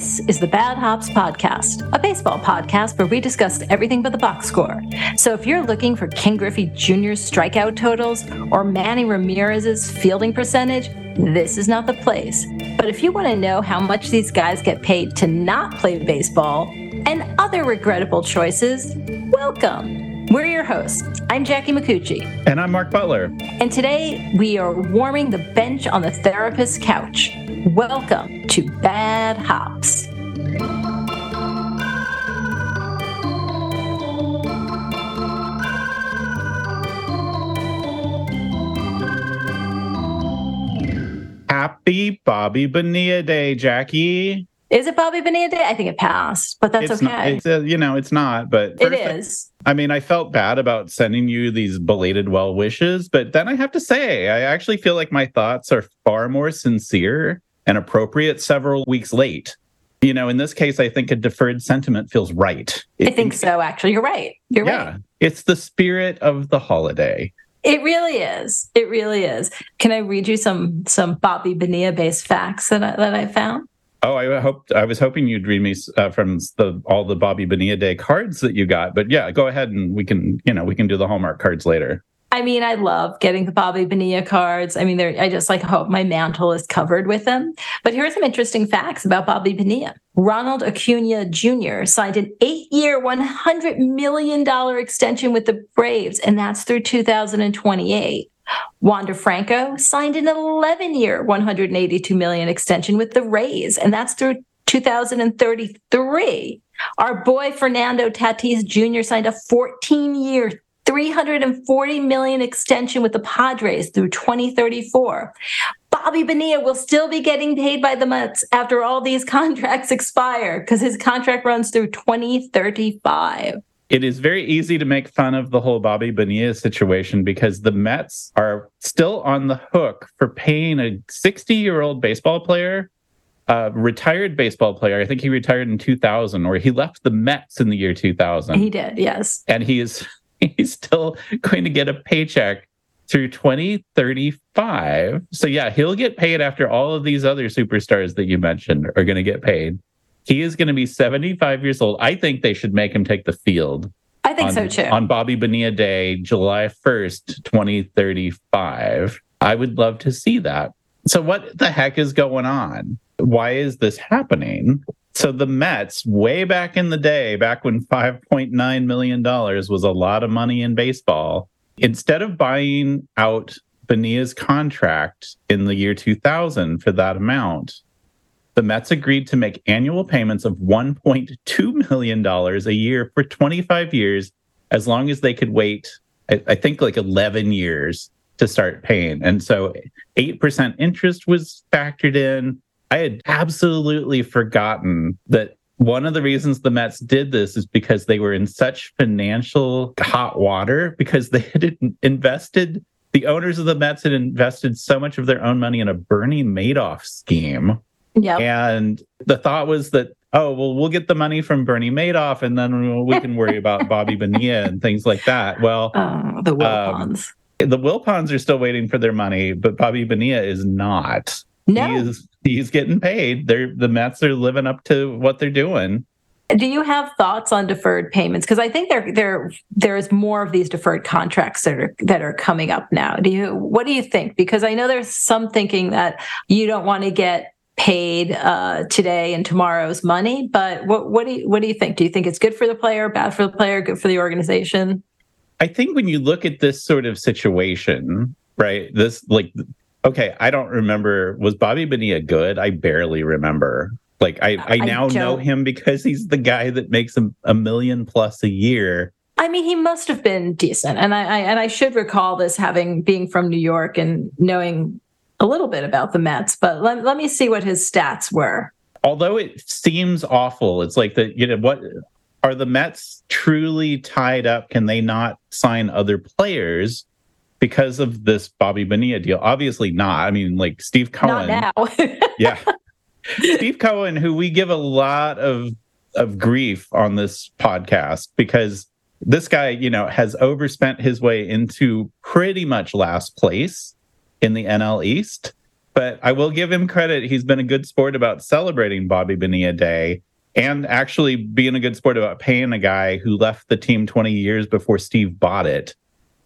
This is the Bad Hops Podcast, a baseball podcast where we discuss everything but the box score. So if you're looking for Ken Griffey Jr.'s strikeout totals or Manny Ramirez's fielding percentage, this is not the place. But if you want to know how much these guys get paid to not play baseball and other regrettable choices, welcome. We're your hosts. I'm Jackie Micucci. And I'm Mark Butler. And today we are warming the bench on the therapist's couch. Welcome to Bad Hops. Happy Bobby Bonilla Day, Jackie. Is it Bobby Bonilla Day? I think it passed, but that's it's okay. Not, it's, uh, you know, it's not, but it is. I, I mean, I felt bad about sending you these belated well wishes, but then I have to say, I actually feel like my thoughts are far more sincere and appropriate several weeks late. You know, in this case, I think a deferred sentiment feels right. I think so, actually. You're right. You're yeah, right. It's the spirit of the holiday. It really is. It really is. Can I read you some some Bobby Bonilla based facts that I, that I found? Oh, I hope I was hoping you'd read me uh, from the all the Bobby Bonilla Day cards that you got. But yeah, go ahead and we can you know we can do the Hallmark cards later. I mean, I love getting the Bobby Bonilla cards. I mean, I just like hope my mantle is covered with them. But here are some interesting facts about Bobby Bonilla. Ronald Acuna Jr. signed an eight-year, $100 million extension with the Braves, and that's through 2028. Wander Franco signed an 11-year, 182 million extension with the Rays, and that's through 2033. Our boy Fernando Tatis Jr. signed a 14-year, 340 million extension with the Padres through 2034. Bobby Bonilla will still be getting paid by the Mets after all these contracts expire because his contract runs through 2035. It is very easy to make fun of the whole Bobby Bonilla situation because the Mets are still on the hook for paying a 60 year old baseball player, a retired baseball player. I think he retired in 2000 or he left the Mets in the year 2000. He did, yes. And he is he's still going to get a paycheck through 2035. So yeah, he'll get paid after all of these other superstars that you mentioned are going to get paid. He is going to be 75 years old. I think they should make him take the field. I think on, so too. On Bobby Bonilla Day, July 1st, 2035. I would love to see that. So what the heck is going on? Why is this happening? So the Mets, way back in the day, back when $5.9 million was a lot of money in baseball, instead of buying out Bonilla's contract in the year 2000 for that amount, the Mets agreed to make annual payments of $1.2 million a year for 25 years, as long as they could wait, I, I think like 11 years to start paying. And so 8% interest was factored in. I had absolutely forgotten that one of the reasons the Mets did this is because they were in such financial hot water because they had invested, the owners of the Mets had invested so much of their own money in a Bernie Madoff scheme. Yeah. And the thought was that, oh, well, we'll get the money from Bernie Madoff and then we can worry about Bobby Bonilla and things like that. Well, oh, the Wilpons. Um, the Wilpons are still waiting for their money, but Bobby Bonilla is not. No. He is he's getting paid. They're the Mets are living up to what they're doing. Do you have thoughts on deferred payments? Because I think there there there is more of these deferred contracts that are that are coming up now. Do you what do you think? Because I know there's some thinking that you don't want to get paid uh, today and tomorrow's money. But what what do you what do you think? Do you think it's good for the player, bad for the player, good for the organization? I think when you look at this sort of situation, right? This like okay, I don't remember. Was Bobby Bonilla good? I barely remember. Like I, I now I know him because he's the guy that makes a, a, million plus a year. I mean, he must have been decent, and I, I and I should recall this having being from New York and knowing a little bit about the Mets. But let, let me see what his stats were. Although it seems awful, it's like that. You know what? Are the Mets truly tied up? Can they not sign other players? because of this Bobby Bonilla deal? Obviously not. I mean, like Steve Cohen. Not now. yeah. Steve Cohen, who we give a lot of of grief on this podcast because this guy, you know, has overspent his way into pretty much last place in the NL East. But I will give him credit. He's been a good sport about celebrating Bobby Bonilla Day and actually being a good sport about paying a guy who left the team 20 years before Steve bought it.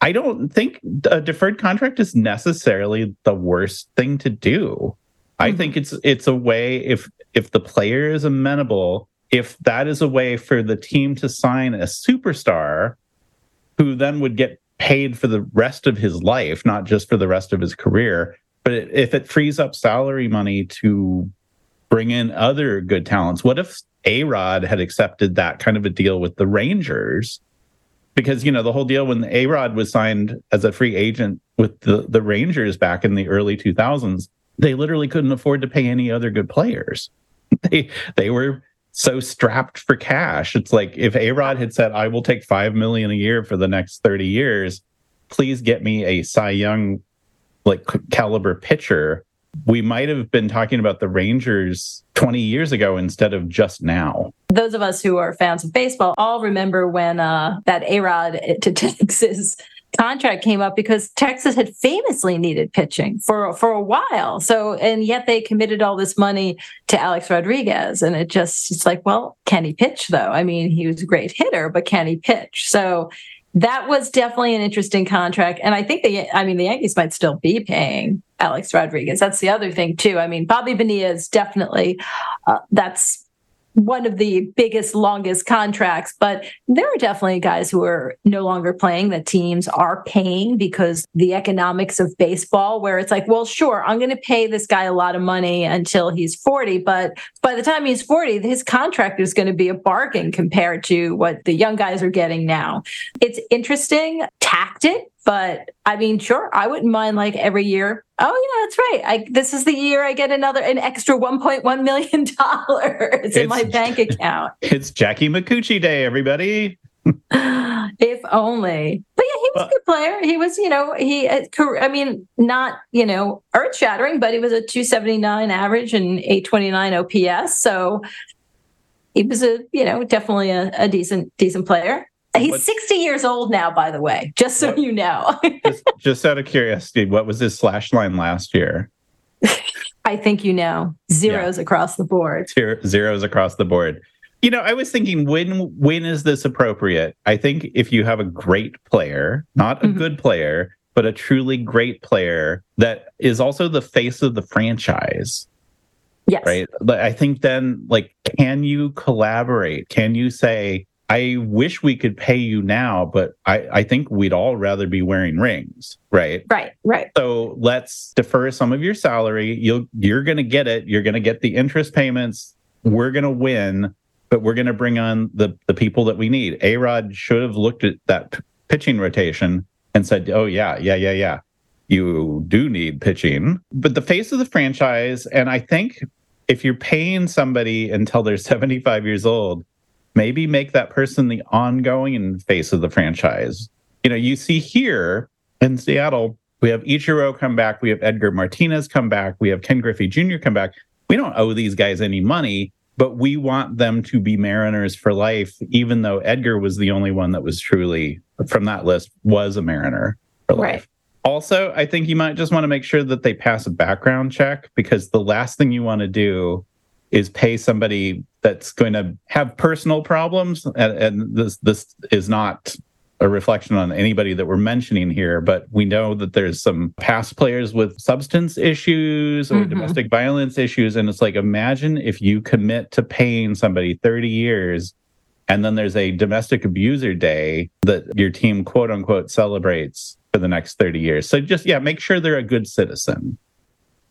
I don't think a deferred contract is necessarily the worst thing to do. I Mhm. think it's it's a way if if the player is amenable, if that is a way for the team to sign a superstar who then would get paid for the rest of his life, not just for the rest of his career, but if it frees up salary money to bring in other good talents, what if A Rod had accepted that kind of a deal with the Rangers? Because you know the whole deal when A Rod was signed as a free agent with the the Rangers back in the early 2000s, they literally couldn't afford to pay any other good players. They they were so strapped for cash. It's like if A Rod had said, "I will take five million a year for the next 30 years," please get me a Cy Young like caliber pitcher. We might have been talking about the Rangers 20 years ago instead of just now. Those of us who are fans of baseball all remember when uh, that A Rod to Texas contract came up because Texas had famously needed pitching for for a while. So and yet they committed all this money to Alex Rodriguez and it just it's like, well, can he pitch though? I mean, he was a great hitter, but can he pitch? So that was definitely an interesting contract and I think the I mean the Yankees might still be paying Alex Rodriguez. That's the other thing too. I mean, Bobby Bonilla is definitely uh, that's one of the biggest, longest contracts, but there are definitely guys who are no longer playing that teams are paying because the economics of baseball, where it's like, well, sure, I'm going to pay this guy a lot of money until he's 40, but by the time he's 40, his contract is going to be a bargain compared to what the young guys are getting now. It's interesting tactic, but I mean, sure, I wouldn't mind like every year. Oh yeah, that's right. I this is the year I get another an extra 1.1 million dollars in my bank account. It's Jackie Micucci Day, everybody. if only. But yeah, he was a good player. He was, you know, he. uh, I mean, not you know earth shattering, but he was a 279 average and 829 OPS. So he was a, you know, definitely a, a decent decent player. He's What- 60 years old now, by the way, just so What- you know. just, just out of curiosity, what was his slash line last year? I think you know zeros across the board. Zero, zeros across the board. You know, I was thinking when when is this appropriate? I think if you have a great player, not a Mhm. good player, but a truly great player that is also the face of the franchise, Yes. right? But I think then like can you collaborate? Can you say I wish we could pay you now, but I, I think we'd all rather be wearing rings, right? Right. Right. So let's defer some of your salary. You'll you're going to get it. You're going to get the interest payments. We're going to win, but we're going to bring on the the people that we need. A Rod should have looked at that p- pitching rotation and said, "Oh yeah, yeah, yeah, yeah. You do need pitching." But the face of the franchise, and I think if you're paying somebody until they're 75 years old, maybe make that person the ongoing face of the franchise. You know, you see here in Seattle, we have Ichiro come back, we have Edgar Martinez come back, we have Ken Griffey Jr. come back. We don't owe these guys any money, but we want them to be Mariners for life, even though Edgar was the only one that was truly from that list was a Mariner for life. Right. Also, I think you might just want to make sure that they pass a background check because the last thing you want to do is pay somebody that's going to have personal problems and, and this this is not a reflection on anybody that we're mentioning here but we know that there's some past players with substance issues or Mhm. domestic violence issues and it's like imagine if you commit to paying somebody 30 years and then there's a domestic abuser day that your team quote unquote celebrates for the next 30 years so just yeah make sure they're a good citizen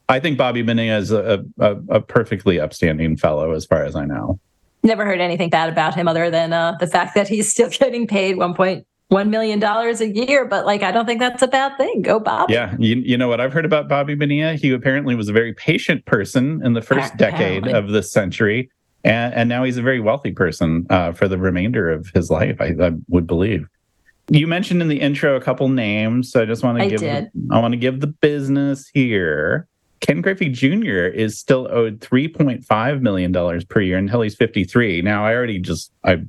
I think Bobby Bonilla is a, a, a perfectly upstanding fellow, as far as I know. Never heard anything bad about him other than uh, the fact that he's still getting paid 1.1 million dollars a year. But like, I don't think that's a bad thing. Go, Bob. Yeah, you, you know what I've heard about Bobby Bonilla? He apparently was a very patient person in the first decade of this century, and, and now he's a very wealthy person uh, for the remainder of his life. I, I would believe. You mentioned in the intro a couple names, so I just want to give did. I want to give the business here. Ken Griffey Jr. is still owed three point five million dollars per year until he's fifty three. Now I already just I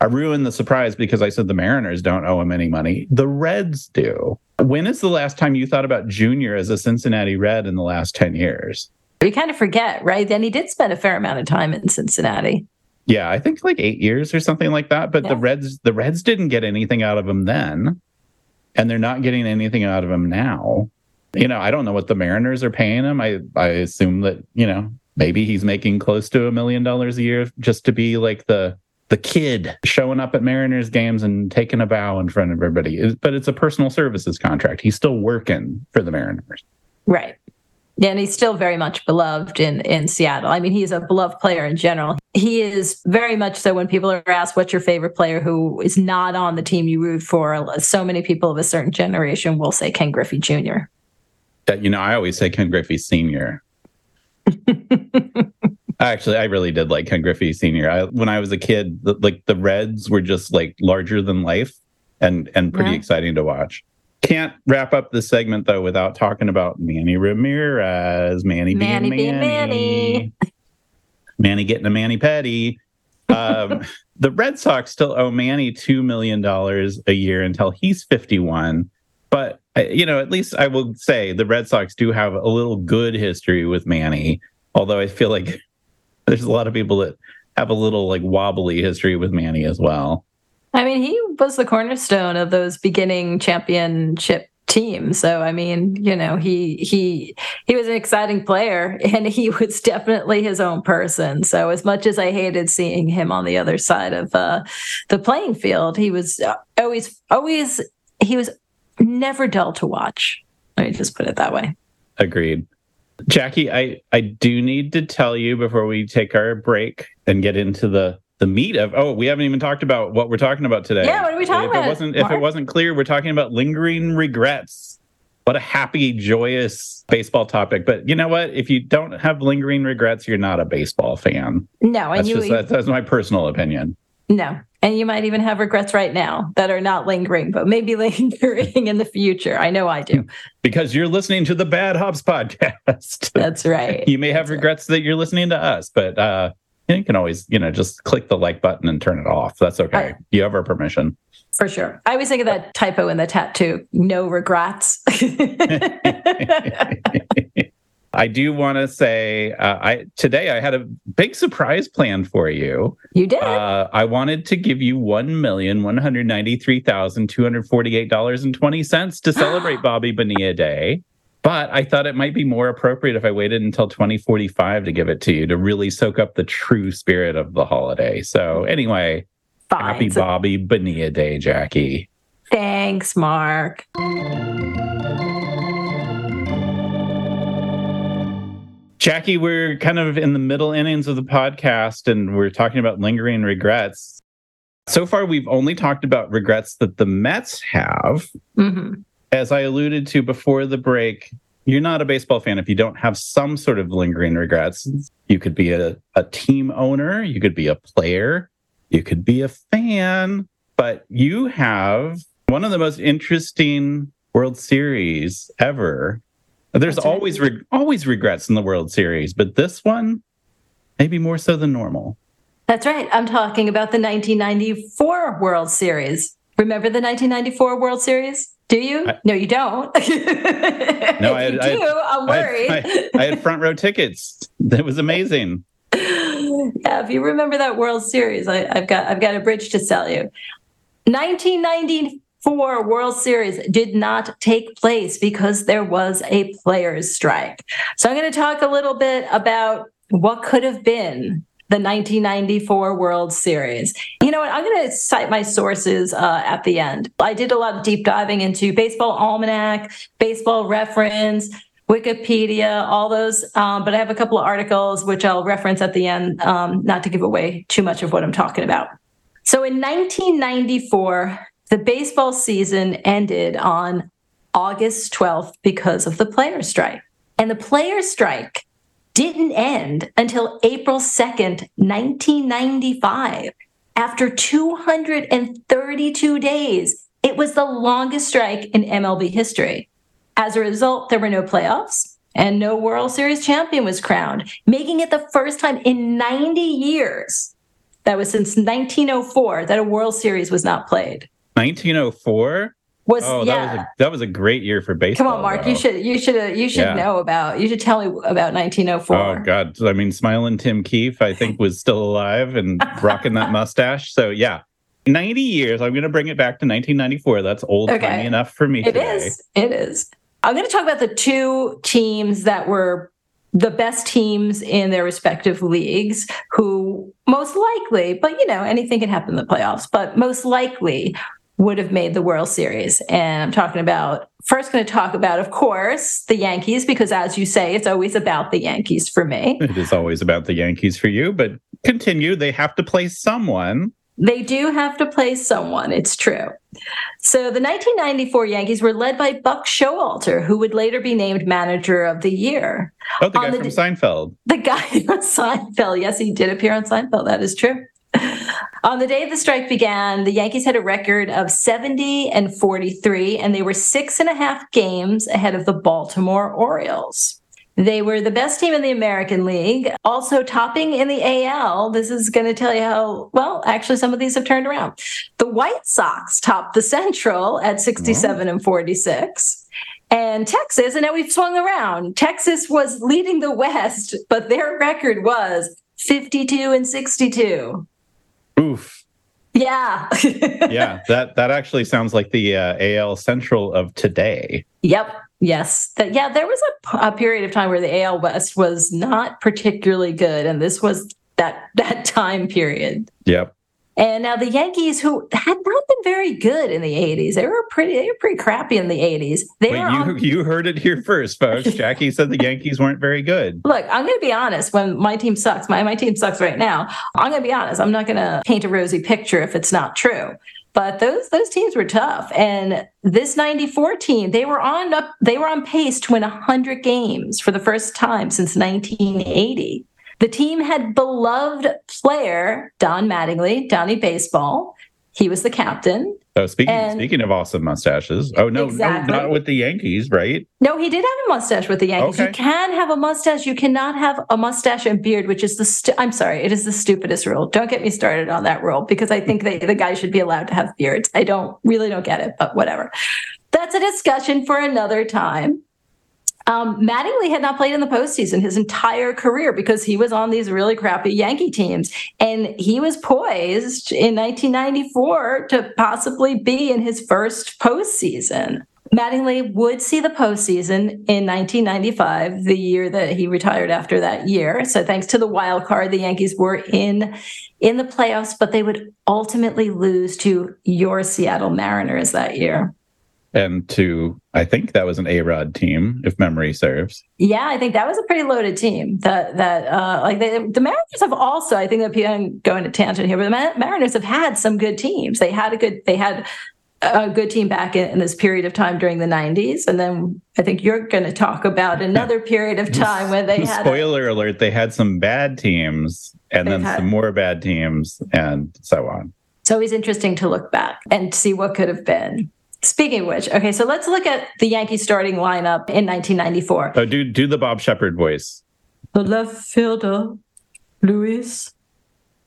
I ruined the surprise because I said the Mariners don't owe him any money. The Reds do. When is the last time you thought about Junior as a Cincinnati Red in the last 10 years? You kind of forget, right? Then he did spend a fair amount of time in Cincinnati. Yeah, I think like eight years or something like that. But Yeah. the Reds, the Reds didn't get anything out of him then, and they're not getting anything out of him now. You know, I don't know what the Mariners are paying him. I I assume that you know maybe he's making close to a million dollars a year just to be like the the kid showing up at Mariners games and taking a bow in front of everybody. But it's a personal services contract. He's still working for the Mariners. Right. And he's still very much beloved in in Seattle. I mean, he's a beloved player in general. He is very much so when people are asked what's your favorite player who is not on the team you root for, so many people of a certain generation will say Ken Griffey Jr that you know i always say ken griffey senior. Actually i really did like ken griffey senior. I, when i was a kid the, like the reds were just like larger than life and and pretty yeah. exciting to watch. Can't wrap up this segment though without talking about manny ramirez. Manny, manny being manny. Manny. manny getting a manny petty. Um, the red sox still owe manny $2 million a year until he's 51 you know, at least I will say the Red Sox do have a little good history with Manny. Although I feel like there's a lot of people that have a little like wobbly history with Manny as well. I mean, he was the cornerstone of those beginning championship teams. So I mean, you know, he he he was an exciting player and he was definitely his own person. So as much as I hated seeing him on the other side of uh, the playing field, he was uh, always always he was never dull to watch. Let me just put it that way. Agreed. Jackie, I, I do need to tell you before we take our break and get into the the meat of oh we haven't even talked about what we're talking about today. Yeah, what are we talking if about, It wasn't if it wasn't clear, we're talking about lingering regrets. What a happy, joyous baseball topic. But you know what? If you don't have lingering regrets, you're not a baseball fan. No, and That's you just that's, that's my personal opinion. No. And you might even have regrets right now that are not lingering, but maybe lingering in the future. I know I do. Because you're listening to the Bad Hops podcast. That's right. you may have That's right. regrets that you're listening to us, but uh, you can always, you know, just click the like button and turn it off. That's okay. Right. You have our permission. For sure. I always think of that typo in the tattoo no regrets. I do want to say, uh, I today I had a big surprise planned for you. you did. Uh, I wanted to give you one million one hundred ninety three thousand two hundred forty eight dollars and twenty cents to celebrate Bobby Bonilla Day. But I thought it might be more appropriate if I waited until 2045 to give it to you to really soak up the true spirit of the holiday. So, anyway, Fine. happy Bobby Bonilla Day, Jackie. thanks, Mark. Jackie, we're kind of in the middle innings of the podcast and we're talking about lingering regrets. So far, we've only talked about regrets that the Mets have. hmm As I alluded to before the break, you're not a baseball fan if you don't have some sort of lingering regrets. You could be a, a team owner, you could be a player, you could be a fan, but you have one of the most interesting World Series ever. There's That's right. always re- always regrets in the World Series, but this one maybe more so than normal. That's right. I'm talking about the 1994 World Series. Remember the 1994 World Series? Do you? I- no, you don't. No, if I- you I- do, I'm I had- worried. I, I had front row tickets. That was amazing. yeah, if you remember that World Series, I, I've got I've got a bridge to sell you. 1994 World Series did not take place because there was a players' strike. So I'm going to talk a little bit about what could have been the 1994 World Series. You know what? I'm going to cite my sources uh, at the end. I did a lot of deep diving into Baseball Almanac, Baseball Reference, Wikipedia, all those. Um, but I have a couple of articles which I'll reference at the end, um, not to give away too much of what I'm talking about. So in 1994, the baseball season ended on August 12th because of the players' strike. And the players' strike didn't end until April 2nd, 1995. After 232 days, it was the longest strike in MLB history. As a result, there were no playoffs and no World Series champion was crowned, making it the first time in 90 years, that was since 1904, that a World Series was not played. 1904. Was Oh, yeah. that was a that was a great year for baseball. Come on, Mark. though. You should you should you should Yeah. know about. You should tell me about 1904. Oh God! I mean, smiling Tim Keefe, I think, was still alive and rocking that mustache. So yeah, ninety years. I'm going to bring it back to 1994. That's old timey enough for me It today. is. It is. I'm going to talk about the two teams that were the best teams in their respective leagues who most likely, but you know, anything can happen in the playoffs, but most likely would have made the World Series. And I'm talking about first going to talk about of course the Yankees because as you say it's always about the Yankees for me. It is always about the Yankees for you, but continue. They have to play someone. They do have to play someone, it's true. So the 1994 Yankees were led by Buck Showalter, who would later be named manager of the year. Oh, the guy the from Seinfeld. The guy from Seinfeld, yes, he did appear on Seinfeld, that is true. On the day the strike began, the Yankees had a record of 70 and 43, and they were six and a half games ahead of the Baltimore Orioles. They were the best team in the American League, also topping in the AL. This is going to tell you how, well, actually, some of these have turned around. The White Sox topped the Central at 67 and 46. And Texas, and now we've swung around. Texas was leading the West, but their record was 52 and 62. Oof. Yeah. Yeah, that that actually sounds like the uh, AL Central of today. Yep. Yes. That, yeah, there was a, a period of time where the AL West was not particularly good, and this was that that time period. Yep. And now the Yankees, who had not been very good in the '80s, they were pretty they were pretty crappy in the '80s. They Wait, were you on, you heard it here first, folks. Jackie said the Yankees weren't very good. Look, I'm going to be honest. When my team sucks, my, my team sucks right now. I'm going to be honest. I'm not going to paint a rosy picture if it's not true. But those those teams were tough, and this '94 team they were on up. They were on pace to win 100 games for the first time since 1980. The team had beloved player Don Mattingly, Donnie Baseball. He was the captain. Oh, speaking And- speaking of awesome mustaches. Oh no, Exactly. no, not with the Yankees, right? No, he did have a mustache with the Yankees. Okay. You can have a mustache. You cannot have a mustache and beard, which is the. Stu- I'm sorry, it is the stupidest rule. Don't get me started on that rule because I think they, the guy should be allowed to have beards. I don't really don't get it, but whatever. That's a discussion for another time. Um, Mattingly had not played in the postseason his entire career because he was on these really crappy Yankee teams, and he was poised in 1994 to possibly be in his first postseason. Mattingly would see the postseason in 1995, the year that he retired after that year. So thanks to the wild card, the Yankees were in in the playoffs, but they would ultimately lose to your Seattle Mariners that year. And to I think that was an A Rod team, if memory serves. Yeah, I think that was a pretty loaded team. That that uh, like they, the Mariners have also. I think that I'm going to tangent here, but the Ma- Mariners have had some good teams. They had a good. They had a good team back in, in this period of time during the 90s, and then I think you're going to talk about another period of time when they had. a- Spoiler alert, they had some bad teams and then had- some more bad teams and so on. it's always interesting to look back and see what could have been. Speaking of which, okay, so let's look at the Yankee starting lineup in 1994. Oh, do do the Bob Sheppard voice. The left fielder, Luis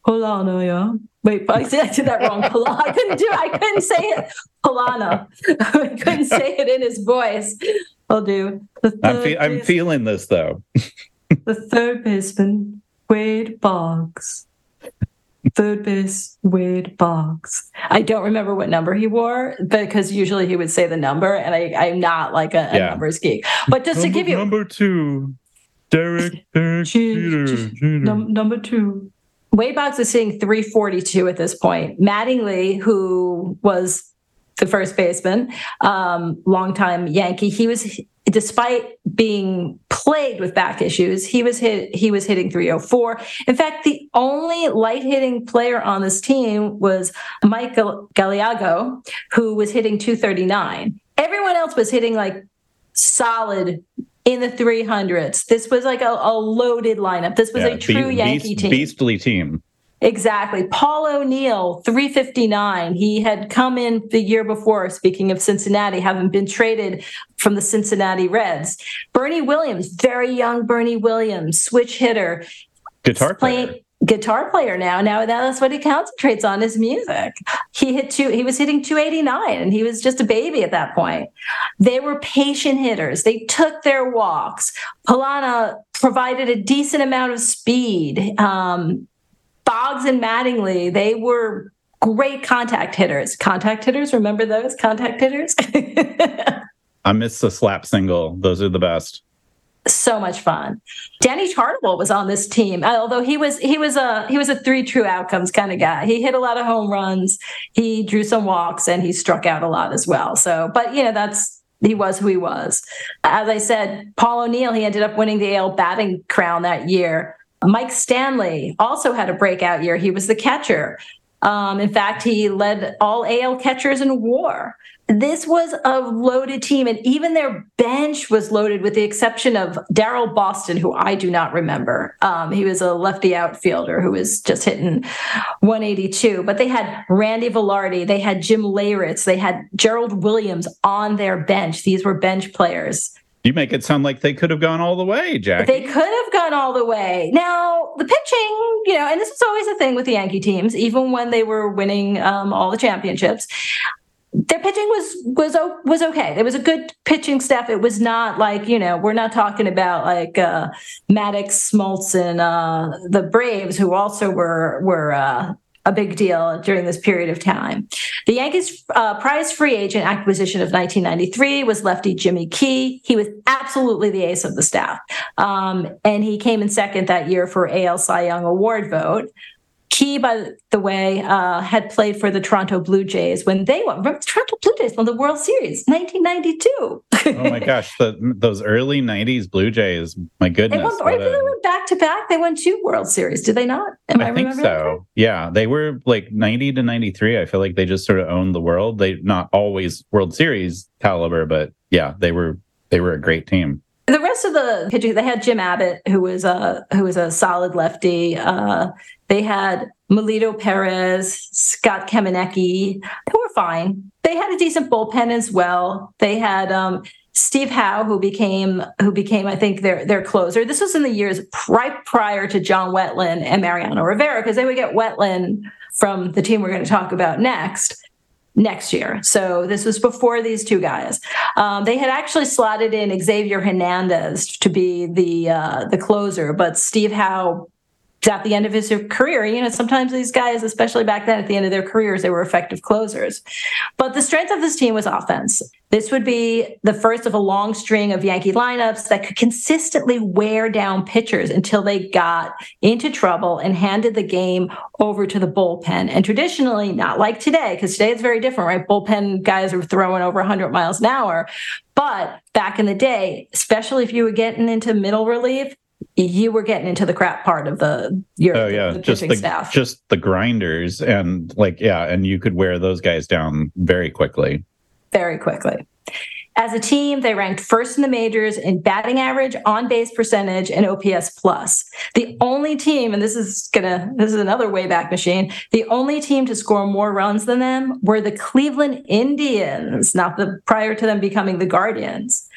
Polonia, yeah. Wait, I did, I did that wrong. I couldn't do I couldn't say it. Polonia. I couldn't say it in his voice. I'll do. The I'm fe- I'm feeling this though. the third baseman, Wade Boggs. Third base, Wade Boggs. I don't remember what number he wore because usually he would say the number, and I, I'm not like a, a Yeah. numbers geek. But just to give you number two, Derek Derek Che- Jeter, che- Jeter. Num- number two. Wade Boggs is seeing 342 at this point. Mattingly, who was the first baseman, um, longtime Yankee, he was, despite being plagued with back issues, he was hit. He was hitting 304. In fact, the only light hitting player on this team was Michael Gal- Galiago, who was hitting 239. Everyone else was hitting like solid in the 300s. This was like a, a loaded lineup. This was Yeah, a true be- Yankee beast- team. beastly team. Exactly. Paul O'Neill, 359. He had come in the year before, speaking of Cincinnati, having been traded from the Cincinnati Reds. Bernie Williams, very young Bernie Williams, switch hitter, Guitar player. playing guitar player now. Now that's what he concentrates on is music. He hit two, he was hitting 289 and he was just a baby at that point. They were patient hitters. They took their walks. Polonia provided a decent amount of speed. Um, Boggs and Mattingly, they were great contact hitters. Contact hitters, remember those contact hitters? I miss the slap single. Those are the best so much fun. Danny Tartabull was on this team, uh, although he was he was a he was a three true outcomes kind of guy. He hit a lot of home runs, he drew some walks, and he struck out a lot as well. So, but you know that's he was who he was. As I said, Paul O'Neill he ended up winning the AL batting crown that year. Mike Stanley also had a breakout year. He was the catcher. Um, in fact, he led all AL catchers in WAR this was a loaded team, and even their bench was loaded, with the exception of Daryl Boston, who I do not remember. Um, he was a lefty outfielder who was just hitting 182. But they had Randy Velarde, they had Jim Leyritz, they had Gerald Williams on their bench. These were bench players. You make it sound like they could have gone all the way, Jack. They could have gone all the way. Now, the pitching, you know, and this was always a thing with the Yankee teams, even when they were winning um, all the championships their pitching was was was okay. It was a good pitching staff. It was not like you know we're not talking about like uh, Maddux, Smoltz, and uh, the Braves, who also were were uh, a big deal during this period of time. The Yankees' uh, prize free agent acquisition of 1993 was lefty Jimmy Key. He was absolutely the ace of the staff, um, and he came in second that year for AL Cy Young Award vote. Key, by the way, uh, had played for the Toronto Blue Jays when they won. Remember, the Toronto Blue Jays won the World Series, 1992. oh my gosh, the, those early 90s Blue Jays, my goodness. They won, a... they went back to back. They won two World Series, did they not? Am I, I think so. Yeah, they were like 90 to 93. I feel like they just sort of owned the world. They not always World Series caliber, but yeah, they were they were a great team. The rest of the pitching, they had Jim Abbott, who was a who was a solid lefty. Uh, they had Melido Perez, Scott Kamieniecki. They were fine. They had a decent bullpen as well. They had um, Steve Howe, who became who became I think their their closer. This was in the years right prior to John Wetteland and Mariano Rivera, because they would get Wetteland from the team we're going to talk about next next year. So this was before these two guys. Um, they had actually slotted in Xavier Hernandez to be the uh, the closer, but Steve Howe at the end of his career. You know, sometimes these guys, especially back then at the end of their careers, they were effective closers. But the strength of this team was offense. This would be the first of a long string of Yankee lineups that could consistently wear down pitchers until they got into trouble and handed the game over to the bullpen. And traditionally, not like today, because today it's very different, right? Bullpen guys are throwing over 100 miles an hour. But back in the day, especially if you were getting into middle relief, you were getting into the crap part of the your oh yeah the just the staff. just the grinders and like yeah and you could wear those guys down very quickly very quickly as a team they ranked first in the majors in batting average on base percentage and ops plus the only team and this is gonna this is another way back machine the only team to score more runs than them were the cleveland indians not the prior to them becoming the guardians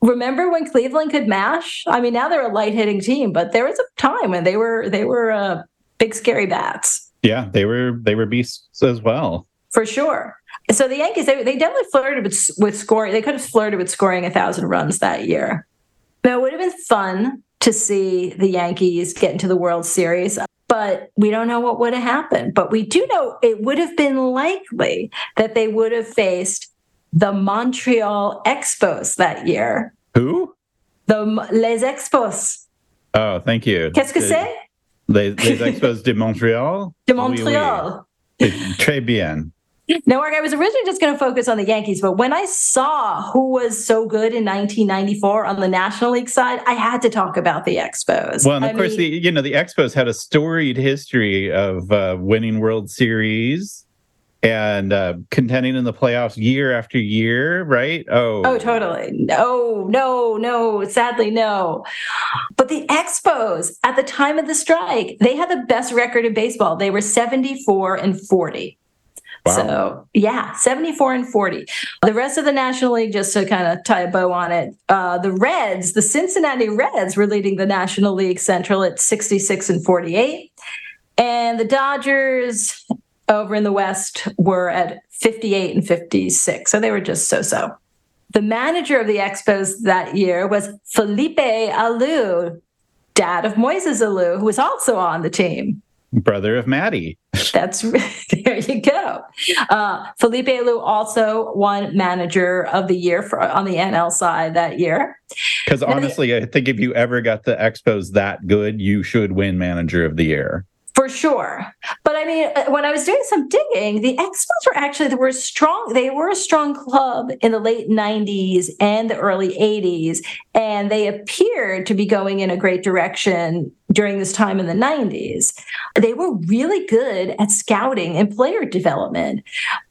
remember when Cleveland could mash? I mean, now they're a light hitting team, but there was a time when they were they were uh, big scary bats. Yeah, they were they were beasts as well. For sure. So the Yankees they, they definitely flirted with with scoring. They could have flirted with scoring a thousand runs that year. Now it would have been fun to see the Yankees get into the World Series. But we don't know what would have happened. But we do know it would have been likely that they would have faced the Montreal Expos that year. Who? The Les Expos. Oh, thank you. Qu'est-ce que c'est? Les, les Expos de Montréal. De Montréal. Oui, oui. Très bien. No, Mark, I was originally just going to focus on the Yankees, but when I saw who was so good in 1994 on the National League side, I had to talk about the Expos. Well, and of I course, mean, the you know the Expos had a storied history of uh, winning World Series and uh, contending in the playoffs year after year, right? Oh, oh, totally. No, no, no. Sadly, no. But the Expos at the time of the strike, they had the best record in baseball. They were seventy-four and forty. Wow. So yeah, 74 and 40. The rest of the National League, just to kind of tie a bow on it, uh, the Reds, the Cincinnati Reds were leading the National League Central at 66 and 48. And the Dodgers over in the West were at 58 and 56. So they were just so so. The manager of the Expos that year was Felipe Alou, dad of Moises Alou, who was also on the team. Brother of Matty. That's there you go. Uh, Felipe Alou also won Manager of the Year for, on the NL side that year. Because honestly, I think if you ever got the Expos that good, you should win Manager of the Year for sure. But I mean, uh, when I was doing some digging, the Expos were actually they were strong. They were a strong club in the late '90s and the early '80s, and they appeared to be going in a great direction during this time in the '90s. They were really good at scouting and player development.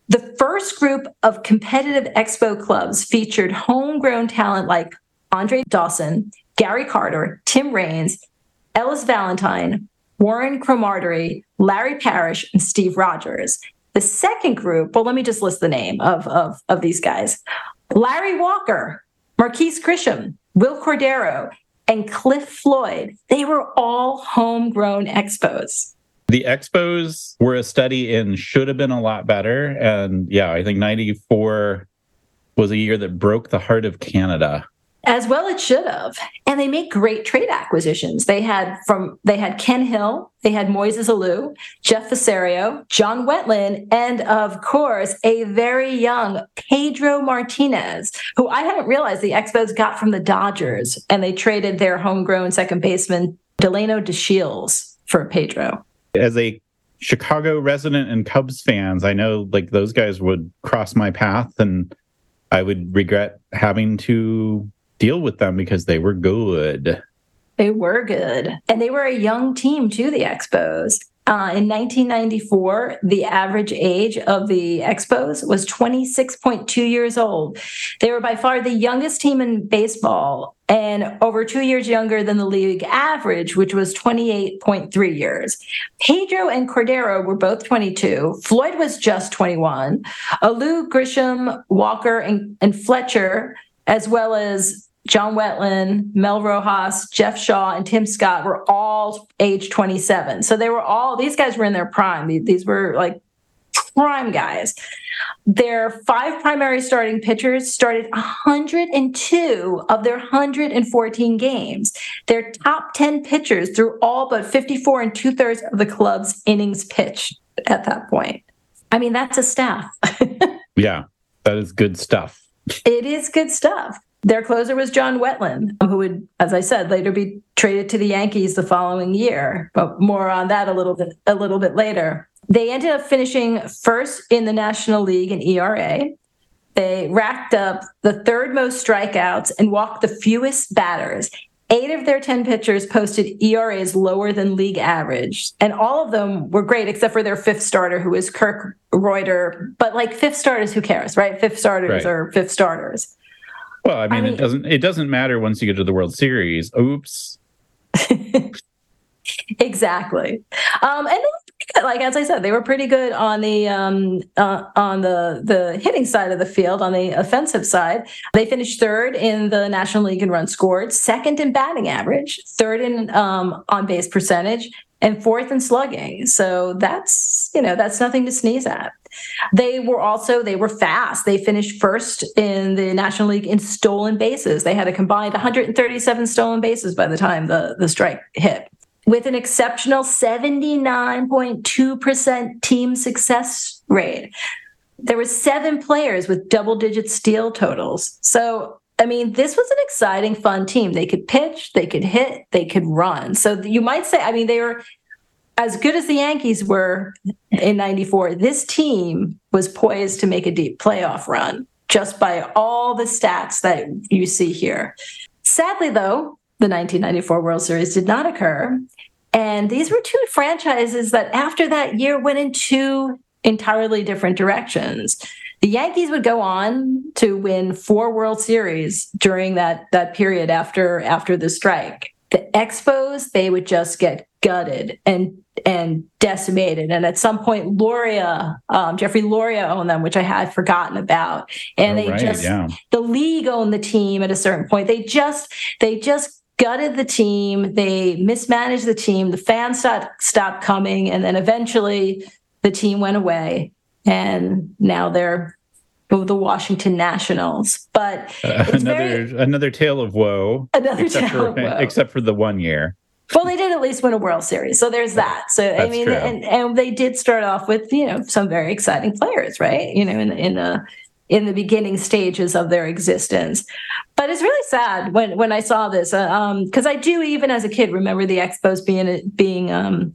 The first group of competitive Expo clubs featured homegrown talent like Andre Dawson, Gary Carter, Tim Raines, Ellis Valentine, Warren Cromartie, Larry Parrish, and Steve Rogers. The second group, well, let me just list the name of, of, of these guys Larry Walker, Marquis Grissom, Wil Cordero, and Cliff Floyd. They were all homegrown expos. The expos were a study in should have been a lot better. And yeah, I think 94 was a year that broke the heart of Canada as well it should have. And they make great trade acquisitions. They had from they had ken hill they had moises alou jeff Fassero, john wetteland and of course a very young pedro martinez who i hadn't realized the expos got from the dodgers and they traded their homegrown second baseman delino deshields for pedro. As a chicago resident and cubs fans i know like those guys would cross my path and i would regret having to deal with them because they were good. They were good. And they were a young team, too, the Expos. Uh, in 1994, the average age of the Expos was 26.2 years old. They were by far the youngest team in baseball and over two years younger than the league average, which was 28.3 years. Pedro and Cordero were both 22. Floyd was just 21. Alou, Grissom, Walker, and, and Fletcher, as well as John Wetteland, Mel Rojas, Jeff Shaw, and Tim Scott were all age 27. So they were all, these guys were in their prime. These were like prime guys. Their five primary starting pitchers started 102 of their 114 games. Their top 10 pitchers threw all but 54 and two thirds of the club's innings pitched at that point. I mean, that's a staff. yeah, that is good stuff. It is good stuff. Their closer was John Wetteland, who would, as I said, later be traded to the Yankees the following year. But more on that a little bit a little bit later. They ended up finishing first in the National League in ERA. They racked up the third most strikeouts and walked the fewest batters. Eight of their 10 pitchers posted ERAs lower than league average. And all of them were great, except for their fifth starter, who is Kirk Rueter. But like fifth starters, who cares, right? Fifth starters right. are fifth starters. Well, I mean, I mean, it doesn't it doesn't matter once you get to the World Series. Oops. exactly. Um, and like as I said, they were pretty good on the um, uh, on the the hitting side of the field. On the offensive side, they finished third in the National League in runs scored, second in batting average, third in um, on base percentage, and fourth in slugging. So that's you know that's nothing to sneeze at. They were also they were fast. They finished first in the National League in stolen bases. They had a combined 137 stolen bases by the time the the strike hit. With an exceptional 79.2% team success rate. There were seven players with double digit steal totals. So I mean, this was an exciting, fun team. They could pitch, they could hit, they could run. So you might say, I mean, they were as good as the Yankees were in 94, this team was poised to make a deep playoff run just by all the stats that you see here. Sadly, though, the 1994 World Series did not occur. And these were two franchises that, after that year, went in two entirely different directions. The Yankees would go on to win four World Series during that, that period after, after the strike. The Expos, they would just get gutted and and decimated. And at some point, Loria, um, Jeffrey Loria owned them, which I had forgotten about. And oh, they right, just, yeah. the league owned the team at a certain point. They just, they just gutted the team. They mismanaged the team. The fans stopped, stopped coming. And then eventually the team went away. And now they're the Washington Nationals. But uh, another very, another tale of woe. Another except tale for, of woe. Except for the one year. Well, they did at least win a World Series, so there's that. So That's I mean, true. and, and they did start off with you know some very exciting players, right? You know, in in the in the beginning stages of their existence. But it's really sad when when I saw this because um, I do even as a kid remember the Expos being being um,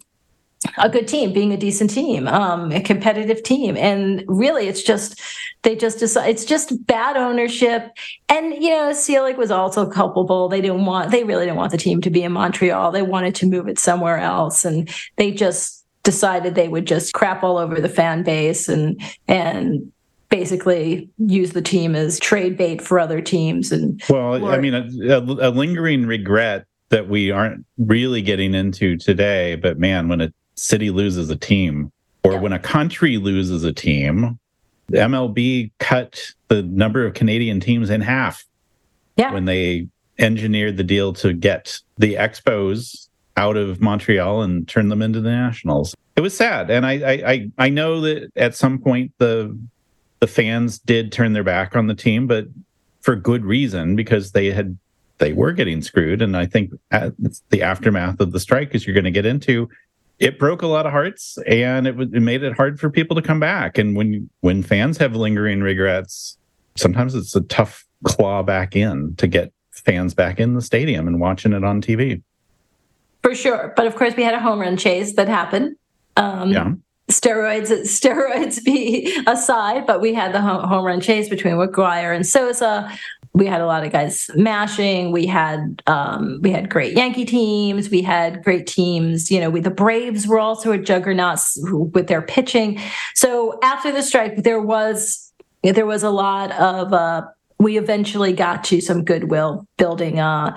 a good team, being a decent team, um, a competitive team, and really, it's just they just decide it's just bad ownership. And you know, Selig was also culpable. They didn't want, they really didn't want the team to be in Montreal. They wanted to move it somewhere else, and they just decided they would just crap all over the fan base and and basically use the team as trade bait for other teams. And well, I mean, a, a, a lingering regret that we aren't really getting into today. But man, when a city loses a team, or yeah. when a country loses a team, the MLB cut the number of Canadian teams in half. Yeah. When they engineered the deal to get the Expos out of Montreal and turn them into the Nationals. It was sad, and I I I know that at some point the the fans did turn their back on the team, but for good reason because they had they were getting screwed. And I think the aftermath of the strike, as you're going to get into, it broke a lot of hearts and it, it made it hard for people to come back. And when when fans have lingering regrets, sometimes it's a tough claw back in to get fans back in the stadium and watching it on TV. For sure, but of course we had a home run chase that happened. Um, yeah steroids steroids be aside, but we had the home run chase between McGwire and Sosa. We had a lot of guys mashing. We had um, we had great Yankee teams. We had great teams. You know, we, the Braves were also a juggernaut with their pitching. So after the strike, there was there was a lot of. Uh, we eventually got to some goodwill building. Uh,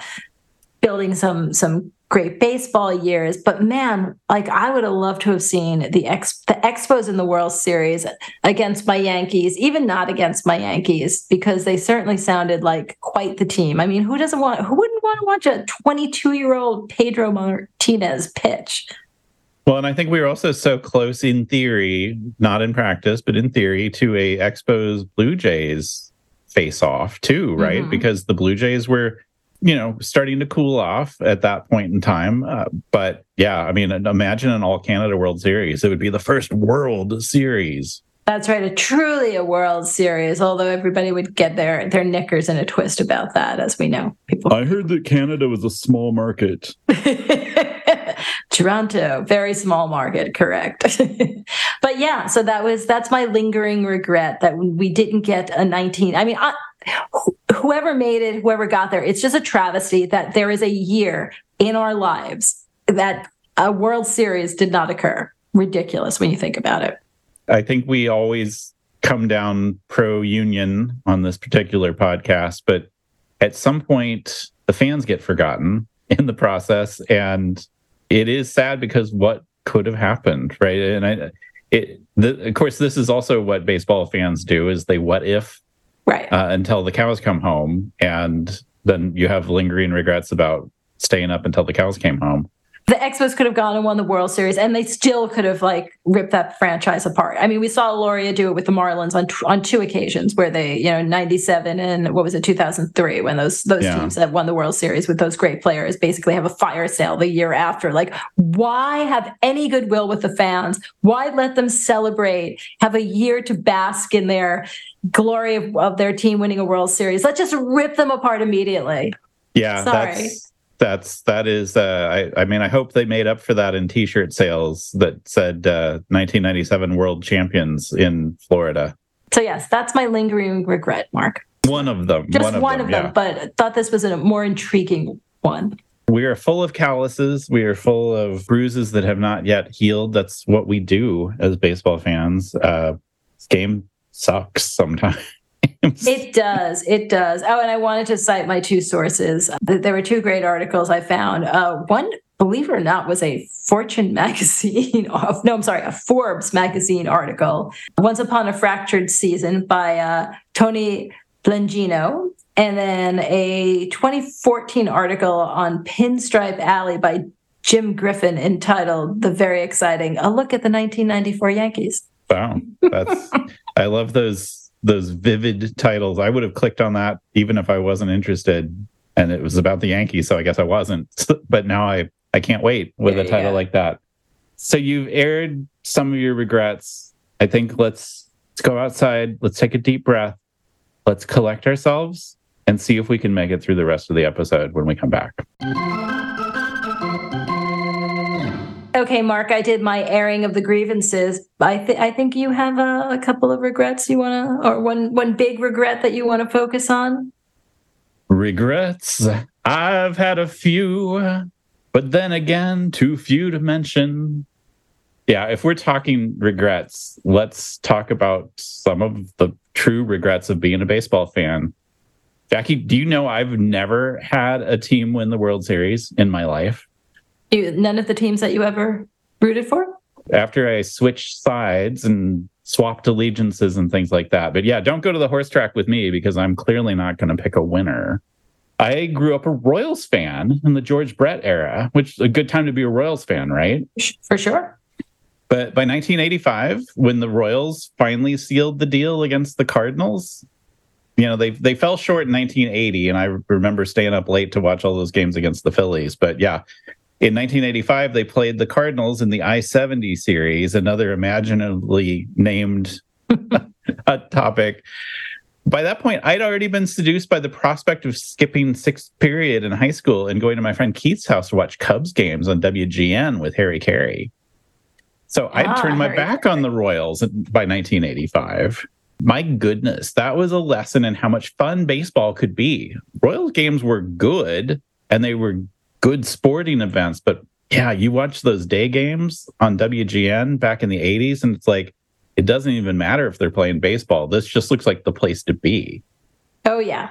building some some great baseball years. But man, like I would have loved to have seen the ex the Expos in the World Series against my Yankees, even not against my Yankees, because they certainly sounded like quite the team. I mean, who doesn't want who wouldn't want to watch a 22 year old Pedro Martinez pitch? Well, and I think we were also so close in theory, not in practice, but in theory, to a Expos Blue Jays face off too, right? Mm-hmm. Because the Blue Jays were you know, starting to cool off at that point in time. Uh, but yeah, I mean, imagine an all Canada World Series. It would be the first World Series. That's right, a truly a World Series. Although everybody would get their their knickers in a twist about that, as we know. People. I heard that Canada was a small market. Toronto, very small market, correct. but yeah, so that was that's my lingering regret that we didn't get a 19. I mean, I, whoever made it, whoever got there, it's just a travesty that there is a year in our lives that a World Series did not occur. Ridiculous when you think about it. I think we always come down pro union on this particular podcast, but at some point, the fans get forgotten in the process. And it is sad because what could have happened, right? And I, it, the, of course, this is also what baseball fans do: is they what if right uh, until the cows come home and then you have lingering regrets about staying up until the cows came home the Expos could have gone and won the World Series, and they still could have like ripped that franchise apart. I mean, we saw Loria do it with the Marlins on on two occasions, where they, you know, '97 and what was it, 2003, when those those yeah. teams that won the World Series with those great players basically have a fire sale the year after. Like, why have any goodwill with the fans? Why let them celebrate? Have a year to bask in their glory of, of their team winning a World Series. Let's just rip them apart immediately. Yeah, sorry. That's, that's that is uh, I I mean I hope they made up for that in t-shirt sales that said uh, 1997 world champions in Florida. So yes, that's my lingering regret, Mark. One of them. Just one of one them, of them, yeah. but I thought this was a more intriguing one. We are full of calluses. We are full of bruises that have not yet healed. That's what we do as baseball fans. Uh, this game sucks sometimes. It does. It does. Oh, and I wanted to cite my two sources. There were two great articles I found. Uh, one, believe it or not, was a Fortune magazine. no, I'm sorry, a Forbes magazine article. Once Upon a Fractured Season by uh, Tony Blengino. And then a 2014 article on Pinstripe Alley by Jim Griffin entitled The Very Exciting A Look at the 1994 Yankees. Wow. That's I love those those vivid titles. I would have clicked on that even if I wasn't interested and it was about the Yankees, so I guess I wasn't. But now I I can't wait with Yeah, a title yeah. like that. So you've aired some of your regrets. I think let's let's go outside, let's take a deep breath. Let's collect ourselves and see if we can make it through the rest of the episode when we come back. Okay, Mark, I did my airing of the grievances. I, th- I think you have a, a couple of regrets you want to, or one, one big regret that you want to focus on. Regrets. I've had a few, but then again, too few to mention. Yeah, if we're talking regrets, let's talk about some of the true regrets of being a baseball fan. Jackie, do you know I've never had a team win the World Series in my life? You, none of the teams that you ever rooted for? After I switched sides and swapped allegiances and things like that. But yeah, don't go to the horse track with me because I'm clearly not going to pick a winner. I grew up a Royals fan in the George Brett era, which is a good time to be a Royals fan, right? For sure. But by 1985, when the Royals finally sealed the deal against the Cardinals, you know, they they fell short in 1980, and I remember staying up late to watch all those games against the Phillies. But yeah, in 1985, they played the Cardinals in the I-70 series, another imaginatively named topic. By that point, I'd already been seduced by the prospect of skipping sixth period in high school and going to my friend Keith's house to watch Cubs games on WGN with Harry Caray. So I'd Ah, turned my Harry back on the Royals by 1985. My goodness, that was a lesson in how much fun baseball could be. Royals games were good and they were good sporting events, but yeah, you watch those day games on WGN back in the 80s, and it's like, it doesn't even matter if they're playing baseball. This just looks like the place to be. Oh, yeah.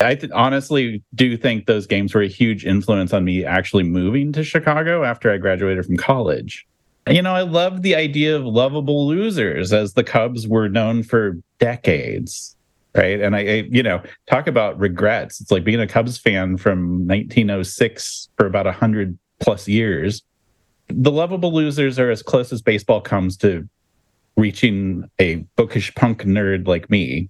I th- honestly do think those games were a huge influence on me actually moving to Chicago after I graduated from college. You know, I loved the idea of lovable losers as the Cubs were known for decades. Right. And I, I, you know, talk about regrets. It's like being a Cubs fan from 1906 for about 100 plus years. The lovable losers are as close as baseball comes to reaching a bookish punk nerd like me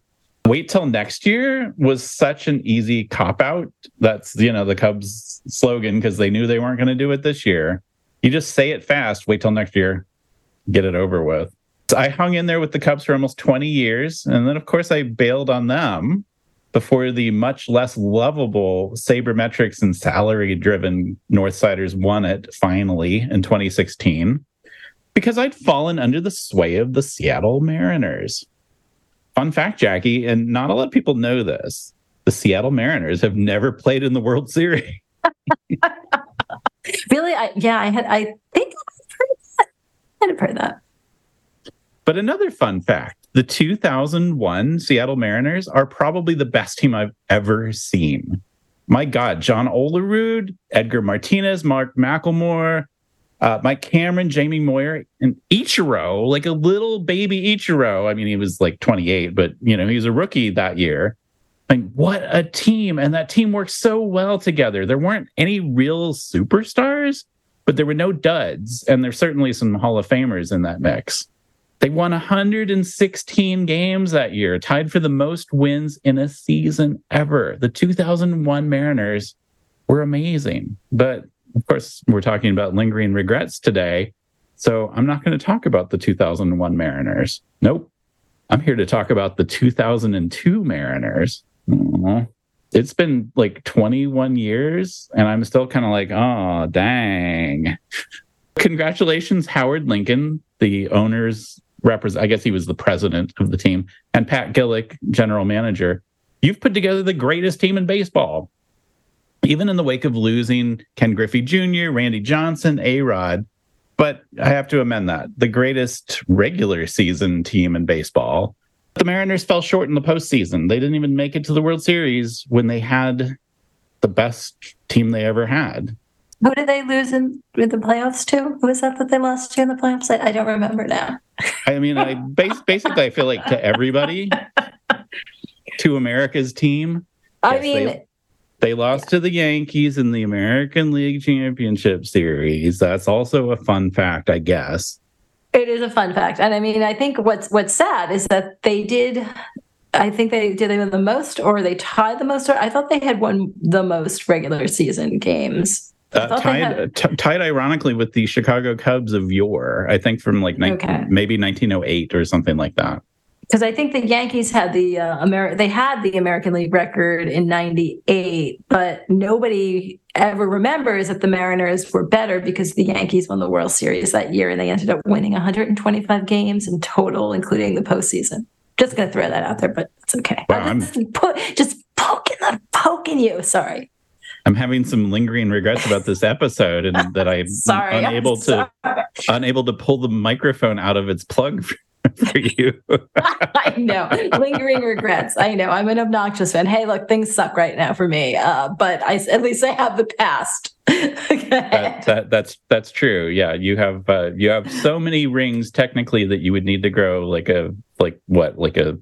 wait till next year was such an easy cop out. That's, you know, the Cubs slogan because they knew they weren't going to do it this year. You just say it fast, wait till next year, get it over with. I hung in there with the Cubs for almost 20 years. And then, of course, I bailed on them before the much less lovable sabermetrics and salary driven Northsiders won it finally in 2016 because I'd fallen under the sway of the Seattle Mariners. Fun fact, Jackie, and not a lot of people know this. The Seattle Mariners have never played in the World Series. Really? I, yeah, I had, I think I've heard that. I'd heard that. But another fun fact the 2001 Seattle Mariners are probably the best team I've ever seen. My God, John Olerud, Edgar Martinez, Mark McLemore, uh, Mike Cameron, Jamie Moyer, and Ichiro, like a little baby Ichiro. I mean, he was like 28, but you know, he was a rookie that year. Like, what a team! And that team worked so well together. There weren't any real superstars, but there were no duds, and there's certainly some Hall of Famers in that mix. They won 116 games that year, tied for the most wins in a season ever. The 2001 Mariners were amazing. But of course, we're talking about lingering regrets today. So I'm not going to talk about the 2001 Mariners. Nope. I'm here to talk about the 2002 Mariners. It's been like 21 years, and I'm still kind of like, oh, dang. Congratulations, Howard Lincoln, the owner's represent. I guess he was the president of the team, and Pat Gillick, general manager. You've put together the greatest team in baseball. Even in the wake of losing Ken Griffey Jr., Randy Johnson, A Rod. But I have to amend that. The greatest regular season team in baseball. The Mariners fell short in the postseason. They didn't even make it to the World Series when they had the best team they ever had. Who did they lose in, in the playoffs to? Who was that that they lost to in the playoffs? I, I don't remember now. I mean, I bas- basically I feel like to everybody, to America's team, I Yes, mean, they- They lost to the Yankees in the American League Championship Series. That's also a fun fact, I guess. It is a fun fact, and I mean, I think what's what's sad is that they did. I think they did they win the most, or they tied the most. Or I thought they had won the most regular season games. Uh, tied, had- t- tied ironically with the Chicago Cubs of yore, I think from like nine Okay. maybe 1908 or something like that. because I think the Yankees had the uh, Ameri- they had the American League record in '98, but nobody ever remembers that the Mariners were better because the Yankees won the World Series that year and they ended up winning 125 games in total, including the postseason. Just gonna throw that out there, but it's okay. Wow, just, po- just poking the poking you. Sorry, I'm having some lingering regrets about this episode and that I'm sorry, I'm unable to sorry. unable to pull the microphone out of its plug for, for you. I know. Lingering regrets. I know. I'm an obnoxious fan. Hey, look, things suck right now for me. Uh, but I at least I have the past. that, that that's that's true. Yeah, you have uh, you have so many rings technically that you would need to grow like a like what like a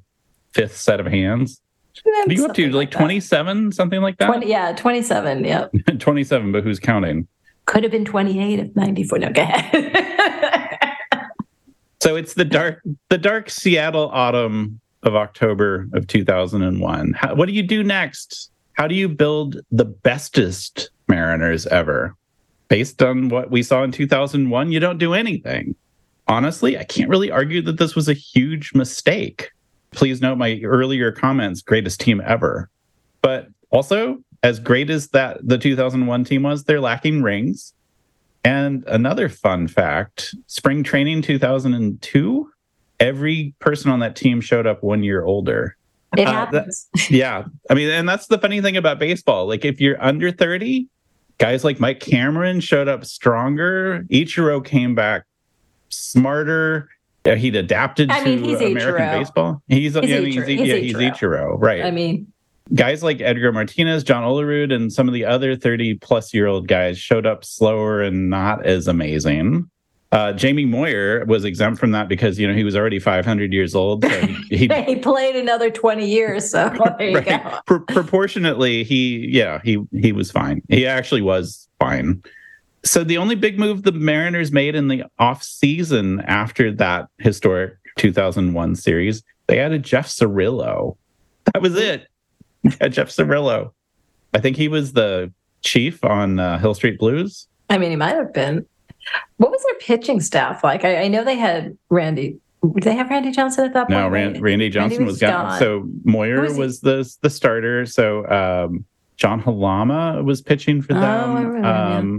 fifth set of hands. What are you up to? Like 27, something like that? 20, yeah, 27. Yep. 27, but who's counting? Could have been 28 if 94. No, go ahead. So it's the dark the dark Seattle autumn of October of 2001. How, what do you do next? How do you build the bestest Mariners ever? Based on what we saw in 2001, you don't do anything. Honestly, I can't really argue that this was a huge mistake. Please note my earlier comments, greatest team ever. But also, as great as that the 2001 team was, they're lacking rings. And another fun fact spring training 2002, every person on that team showed up one year older. It Uh, happens. Yeah. I mean, and that's the funny thing about baseball. Like, if you're under 30, guys like Mike Cameron showed up stronger. Ichiro came back smarter. He'd adapted I mean, to he's American Ichiro. baseball. He's, He's yeah, I mean, Ichiro. he's, He's yeah, he's Ichiro. Right I mean, guys like Edgar Martinez, John Olerud, and some of the other 30 plus year old guys showed up slower and not as amazing. Uh, Jamie Moyer was exempt from that because you know he was already 500 years old. So he, he played another 20 years. So there you right. go. Pro- proportionately, he yeah he he was fine. He actually was fine. So the only big move the Mariners made in the off season after that historic 2001 series, they added Jeff Cirillo. That was it. Yeah, Jeff Cirillo. I think he was the chief on uh, Hill Street Blues. I mean, he might have been. What was their pitching staff like? I, I know they had Randy. Did they have Randy Johnson at that point? No, Ran- Randy Johnson was was gone. So Moyer was was, the the starter. So um, John Halama was pitching for Oh, them. I remember, yeah.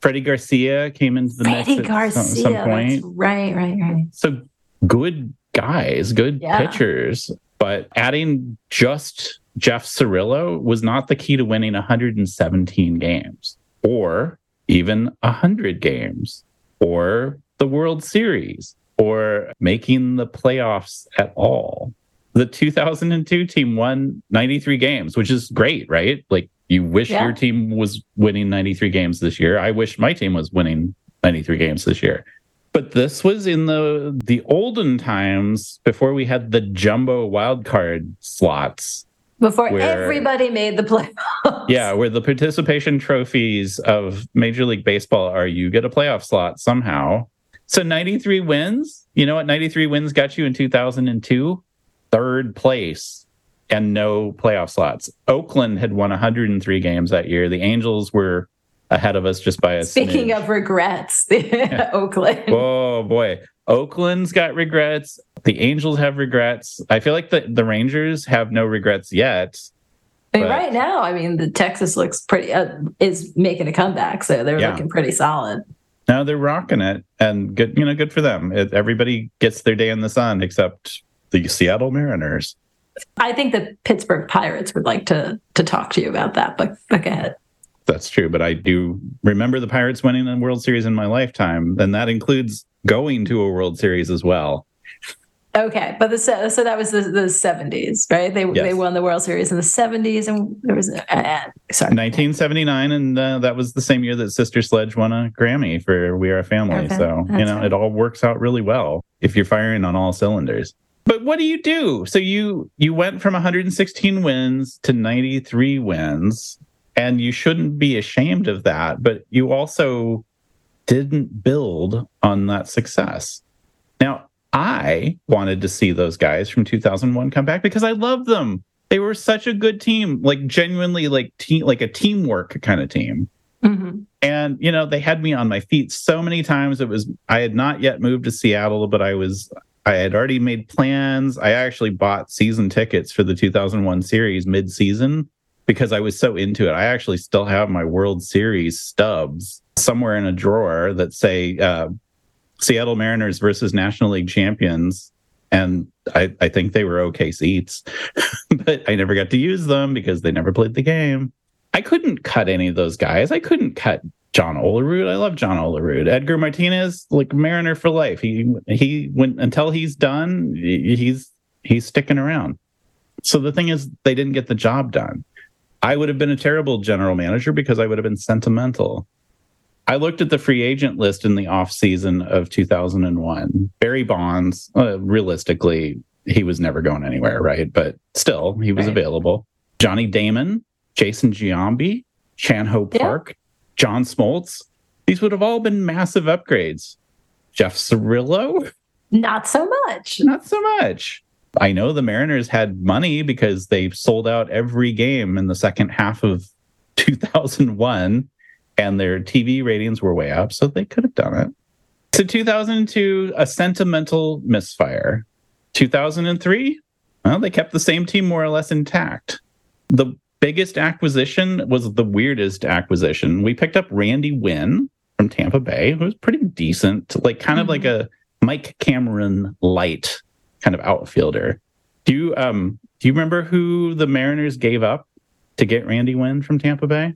Freddie Garcia came into the mix Freddie at Garcia. some, some that's point. right, right, right. So good guys, good Yeah. pitchers, but adding just Jeff Cirillo was not the key to winning 117 games or even 100 games or the World Series or making the playoffs at all. The 2002 team won 93 games, which is great, right? Like you wish Yeah. your team was winning 93 games this year. I wish my team was winning 93 games this year. But this was in the the olden times before we had the jumbo wild card slots. Before Where- everybody made the playoffs. Yeah, where the participation trophies of Major League Baseball are you get a playoff slot somehow. So 93 wins. You know what 93 wins got you in 2002? Third place and no playoff slots. Oakland had won 103 games that year. The Angels were ahead of us just by a Speaking smidge. of regrets, Oakland. Oh boy. Oakland's got regrets. The Angels have regrets. I feel like the, the Rangers have no regrets yet. I mean, but- right now, I mean, the Texas looks pretty uh, is making a comeback, so they're Yeah. looking pretty solid. Now they're rocking it and good, you know, good for them. It, everybody gets their day in the sun except the Seattle Mariners. I think the Pittsburgh Pirates would like to to talk to you about that, but, but go ahead. That's true, but I do remember the Pirates winning a World Series in my lifetime, and that includes going to a World Series as well. Okay, but the so that was the the seventies, right? They Yes. they won the World Series in the seventies, and there was uh, sorry, 1979, and uh, that was the same year that Sister Sledge won a Grammy for We Are a Family. Okay, So, you know, right. it all works out really well if you're firing on all cylinders. But what do you do? So you you went from 116 wins to 93 wins, and you shouldn't be ashamed of that. But you also didn't build on that success. Now, I wanted to see those guys from 2001 come back because I love them. They were such a good team, like genuinely like team like a teamwork kind of team. Mm-hmm. And you know, they had me on my feet so many times. It was I had not yet moved to Seattle, but I was I had already made plans. I actually bought season tickets for the 2001 series mid-season because I was so into it. I actually still have my World Series stubs somewhere in a drawer that say uh, Seattle Mariners versus National League champions. And I, I think they were okay seats, but I never got to use them because they never played the game. I couldn't cut any of those guys. I couldn't cut John Olerud. I love John Olerud. Edgar Martinez, like Mariner for life. He he went until he's done. He's he's sticking around. So the thing is, they didn't get the job done. I would have been a terrible general manager because I would have been sentimental. I looked at the free agent list in the off season of 2001. Barry Bonds, uh, realistically, he was never going anywhere, right? But still, he was right. available. Johnny Damon, Jason Giambi, Chan Ho Park. John Smoltz. These would have all been massive upgrades. Jeff Cirillo? Not so much. Not so much. I know the Mariners had money because they sold out every game in the second half of 2001 and their TV ratings were way up, so they could have done it. So 2002, a sentimental misfire. 2003, well, they kept the same team more or less intact. The biggest acquisition was the weirdest acquisition. We picked up Randy Winn from Tampa Bay, who was pretty decent, like kind mm-hmm. of like a Mike Cameron light kind of outfielder. Do you um do you remember who the Mariners gave up to get Randy Winn from Tampa Bay?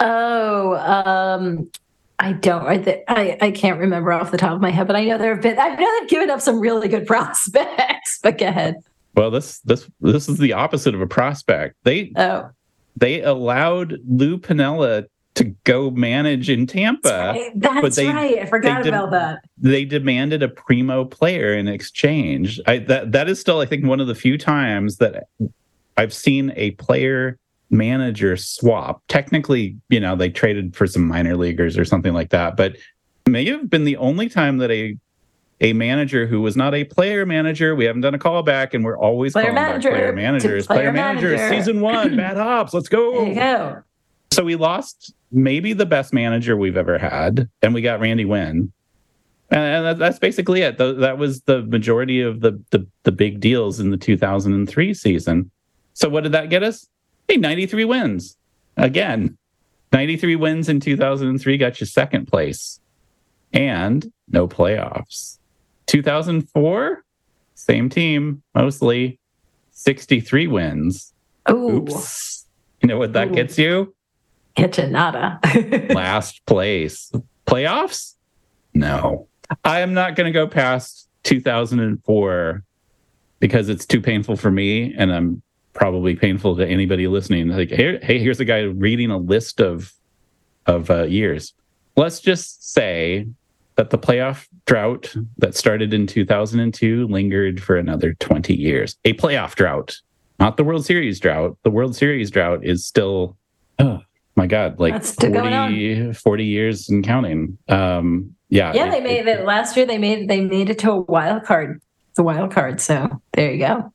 Oh, um, I don't. I, I I can't remember off the top of my head, but I know there have been. I know they've given up some really good prospects. But go ahead. Well, this this this is the opposite of a prospect. They oh. They allowed Lou Piniella to go manage in Tampa. That's right. That's they, right. I forgot de- about that. They demanded a primo player in exchange. I, that that is still, I think, one of the few times that I've seen a player manager swap. Technically, you know, they traded for some minor leaguers or something like that, but may have been the only time that a a manager who was not a player manager. We haven't done a callback, and we're always player calling manager, back player managers. Player, player manager, manager, season one, bad hops. Let's go. Go. So we lost maybe the best manager we've ever had, and we got Randy Winn. And that's basically it. That was the majority of the, the, the big deals in the 2003 season. So what did that get us? Hey, 93 wins. Again, 93 wins in 2003 got you second place and no playoffs. 2004, same team, mostly 63 wins. Ooh. Oops. You know what that Ooh. gets you? Get you nada. Last place. Playoffs? No. I am not going to go past 2004 because it's too painful for me and I'm probably painful to anybody listening. Like, hey, hey here's a guy reading a list of of uh, years. Let's just say that the playoff drought that started in 2002 lingered for another 20 years. A playoff drought, not the World Series drought. The World Series drought is still, oh my God, like 40, 40 years and counting. Um, yeah. Yeah, it, they made it, it last year. They made they made it to a wild card. the wild card. So there you go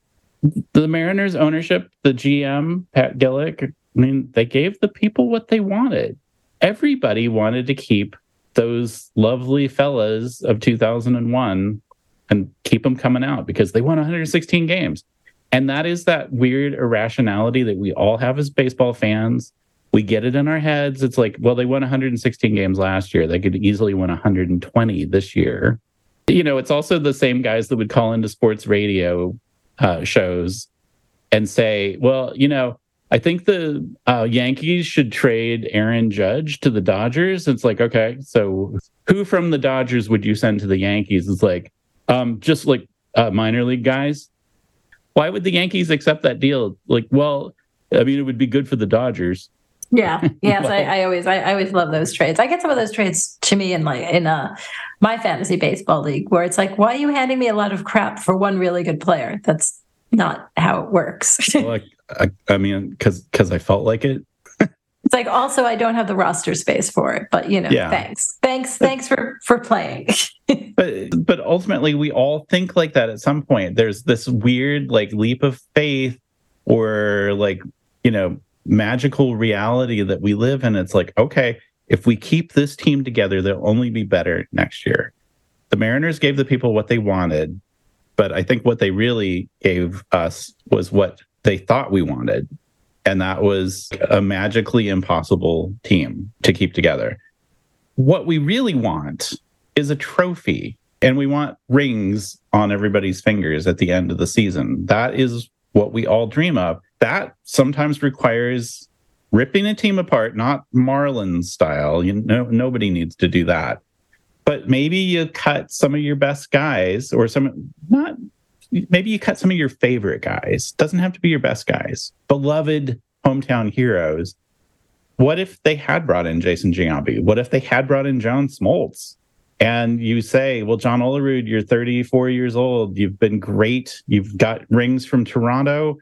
the Mariners ownership, the GM, Pat Gillick, I mean, they gave the people what they wanted. Everybody wanted to keep those lovely fellas of 2001 and keep them coming out because they won 116 games. And that is that weird irrationality that we all have as baseball fans. We get it in our heads. It's like, well, they won 116 games last year. They could easily win 120 this year. You know, it's also the same guys that would call into sports radio uh, shows and say, well, you know, I think the uh, Yankees should trade Aaron Judge to the Dodgers. It's like, okay, so who from the Dodgers would you send to the Yankees? It's like, um, just like uh, minor league guys. Why would the Yankees accept that deal? Like, well, I mean, it would be good for the Dodgers. Yeah. Yes. I, I, always, I, I, always love those trades. I get some of those trades to me in like in uh my fantasy baseball league where it's like, why are you handing me a lot of crap for one really good player? That's not how it works. well, I, I, mean, because because I felt like it. it's like also I don't have the roster space for it, but you know, yeah. thanks, thanks, thanks for for playing. but but ultimately, we all think like that at some point. There's this weird like leap of faith, or like you know, magical reality that we live in. It's like okay, if we keep this team together, they'll only be better next year. The Mariners gave the people what they wanted but I think what they really gave us was what they thought we wanted. And that was a magically impossible team to keep together. What we really want is a trophy, and we want rings on everybody's fingers at the end of the season. That is what we all dream of. That sometimes requires ripping a team apart, not Marlin style. You know, nobody needs to do that but maybe you cut some of your best guys or some not maybe you cut some of your favorite guys. Doesn't have to be your best guys. Beloved hometown heroes. What if they had brought in jason giambi? What if they had brought in john smoltz? And you say well john olerud you're 34 years old. You've been great. You've got rings from toronto.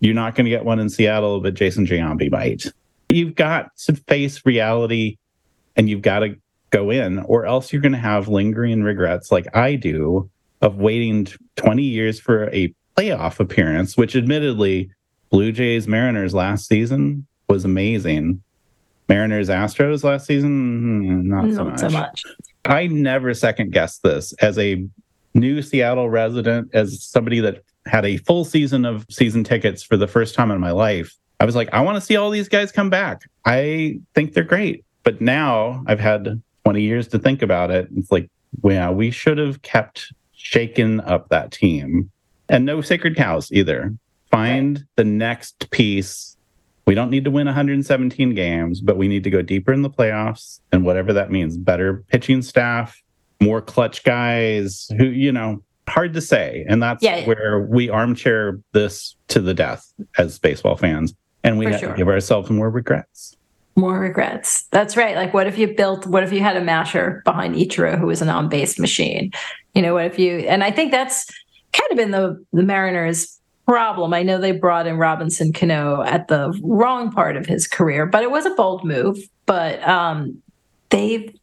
You're not going to get one in seattle but jason giambi might. You've got to face reality and you've got to go in, or else you're going to have lingering regrets like I do of waiting 20 years for a playoff appearance, which admittedly, Blue Jays Mariners last season was amazing. Mariners Astros last season, mm, not, not so, much. so much. I never second guessed this as a new Seattle resident, as somebody that had a full season of season tickets for the first time in my life. I was like, I want to see all these guys come back. I think they're great. But now I've had 20 years to think about it. It's like, yeah, we should have kept shaking up that team. And no sacred cows either. Find right. the next piece. We don't need to win 117 games, but we need to go deeper in the playoffs and whatever that means. Better pitching staff, more clutch guys who, you know, hard to say. And that's yeah. where we armchair this to the death as baseball fans. And we sure. give ourselves more regrets more regrets. That's right. Like, what if you built, what if you had a masher behind Ichiro who was an on base machine? You know, what if you, and I think that's kind of been the, the Mariners' problem. I know they brought in Robinson Cano at the wrong part of his career, but it was a bold move. But um, they've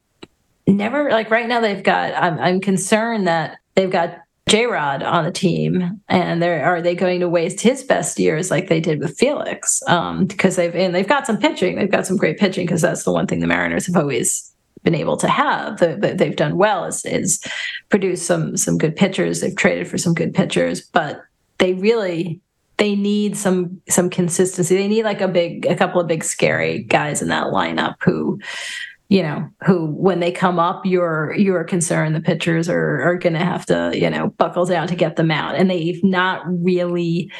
never, like, right now, they've got, I'm, I'm concerned that they've got J Rod on the team, and are they going to waste his best years like they did with Felix? Um, because they've and they've got some pitching, they've got some great pitching because that's the one thing the Mariners have always been able to have that they've done well is, is produce some some good pitchers. They've traded for some good pitchers, but they really they need some some consistency. They need like a big a couple of big scary guys in that lineup who you know, who when they come up, you're you're concerned the pitchers are are going to have to, you know, buckle down to get them out, and they've not really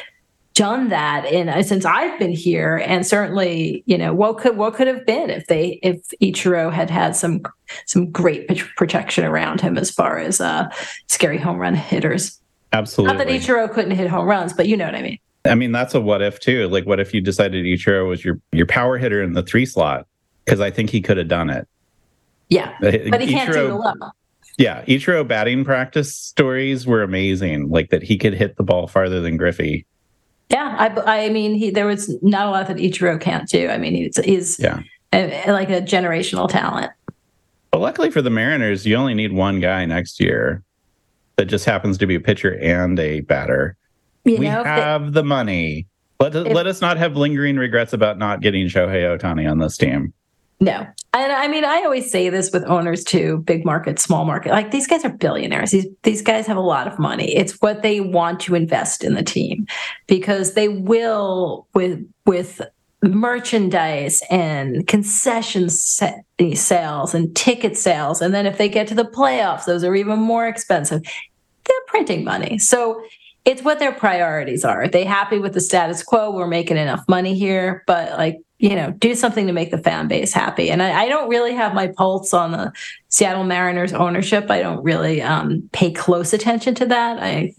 done that in uh, since I've been here, and certainly, you know, what could what could have been if they if Ichiro had had some some great protection around him as far as uh scary home run hitters. Absolutely. Not that Ichiro couldn't hit home runs, but you know what I mean. I mean, that's a what if too. Like, what if you decided Ichiro was your your power hitter in the three slot? Because I think he could have done it. Yeah, uh, but he can't do the low. Yeah, Ichiro batting practice stories were amazing. Like that he could hit the ball farther than Griffey. Yeah, I, I mean, he there was not a lot that Ichiro can't do. I mean, he's, he's yeah a, like a generational talent. But luckily for the Mariners, you only need one guy next year that just happens to be a pitcher and a batter. You we know, have they, the money. Let, if, let us not have lingering regrets about not getting Shohei Ohtani on this team. No. And I mean, I always say this with owners too, big market, small market. Like these guys are billionaires. These these guys have a lot of money. It's what they want to invest in the team because they will with with merchandise and concession sales and ticket sales. And then if they get to the playoffs, those are even more expensive. They're printing money. So it's what their priorities are. Are they happy with the status quo? We're making enough money here, but like you know, do something to make the fan base happy. And I, I, don't really have my pulse on the Seattle Mariners ownership. I don't really um, pay close attention to that. I,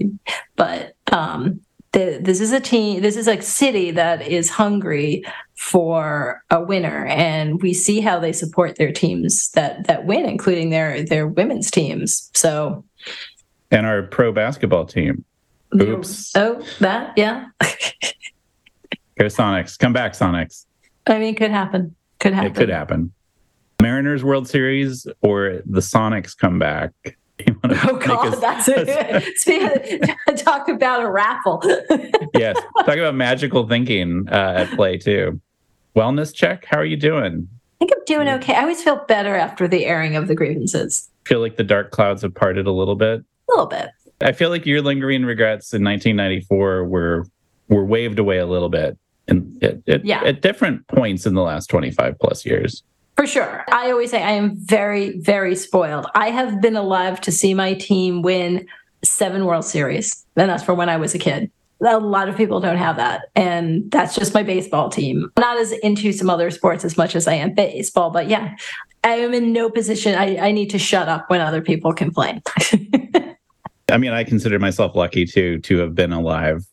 but um, the, this is a team, this is a city that is hungry for a winner, and we see how they support their teams that that win, including their their women's teams. So, and our pro basketball team. Oops. Oh, that yeah. Go Sonics! Come back, Sonics! I mean, it could happen. Could happen. It could happen. Mariners World Series or the Sonics come back. Oh God, that's it. talk about a raffle. yes, talk about magical thinking uh, at play too. Wellness check. How are you doing? I think I'm doing okay. I always feel better after the airing of the grievances. Feel like the dark clouds have parted a little bit. A little bit. I feel like your lingering regrets in 1994 were were waved away a little bit, at, at, yeah. at different points in the last 25 plus years. For sure. I always say I am very, very spoiled. I have been alive to see my team win seven World Series. And that's from when I was a kid. A lot of people don't have that. And that's just my baseball team. Not as into some other sports as much as I am baseball, but yeah, I am in no position. I, I need to shut up when other people complain. I mean, I consider myself lucky too to have been alive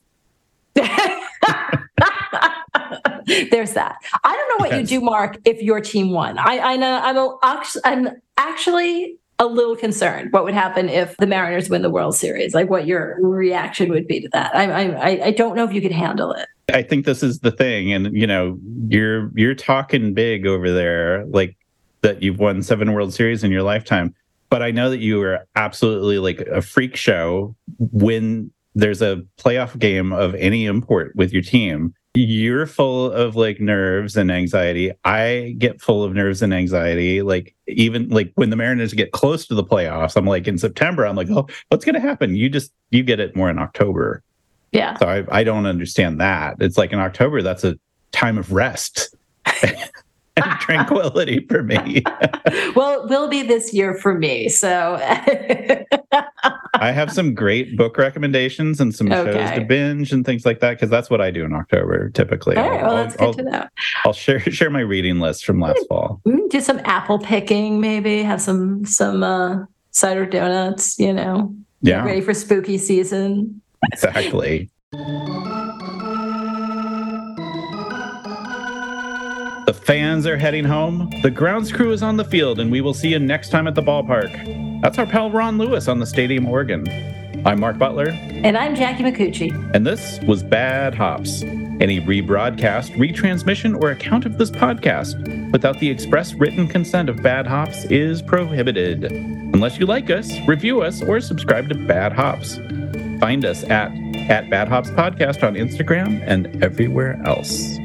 there's that. I don't know what yes. you do, Mark, if your team won. I, I know I'm a, I'm actually a little concerned. What would happen if the Mariners win the World Series? Like, what your reaction would be to that? I, I, I don't know if you could handle it. I think this is the thing, and you know, you're you're talking big over there, like that you've won seven World Series in your lifetime. But I know that you are absolutely like a freak show when there's a playoff game of any import with your team you're full of like nerves and anxiety. I get full of nerves and anxiety. Like even like when the Mariners get close to the playoffs, I'm like in September, I'm like, oh, what's gonna happen? You just you get it more in October. Yeah. So I, I don't understand that. It's like in October, that's a time of rest. and tranquility for me. well, it will be this year for me. So I have some great book recommendations and some okay. shows to binge and things like that because that's what I do in October typically. All right, well, that's I'll, to know. I'll share share my reading list from last fall. Do some apple picking, maybe have some some uh, cider donuts. You know, yeah, ready for spooky season. Exactly. The fans are heading home. The grounds crew is on the field, and we will see you next time at the ballpark. That's our pal Ron Lewis on the stadium organ. I'm Mark Butler. And I'm Jackie Micucci. And this was Bad Hops. Any rebroadcast, retransmission, or account of this podcast without the express written consent of Bad Hops is prohibited. Unless you like us, review us, or subscribe to Bad Hops. Find us at, at Bad Hops Podcast on Instagram and everywhere else.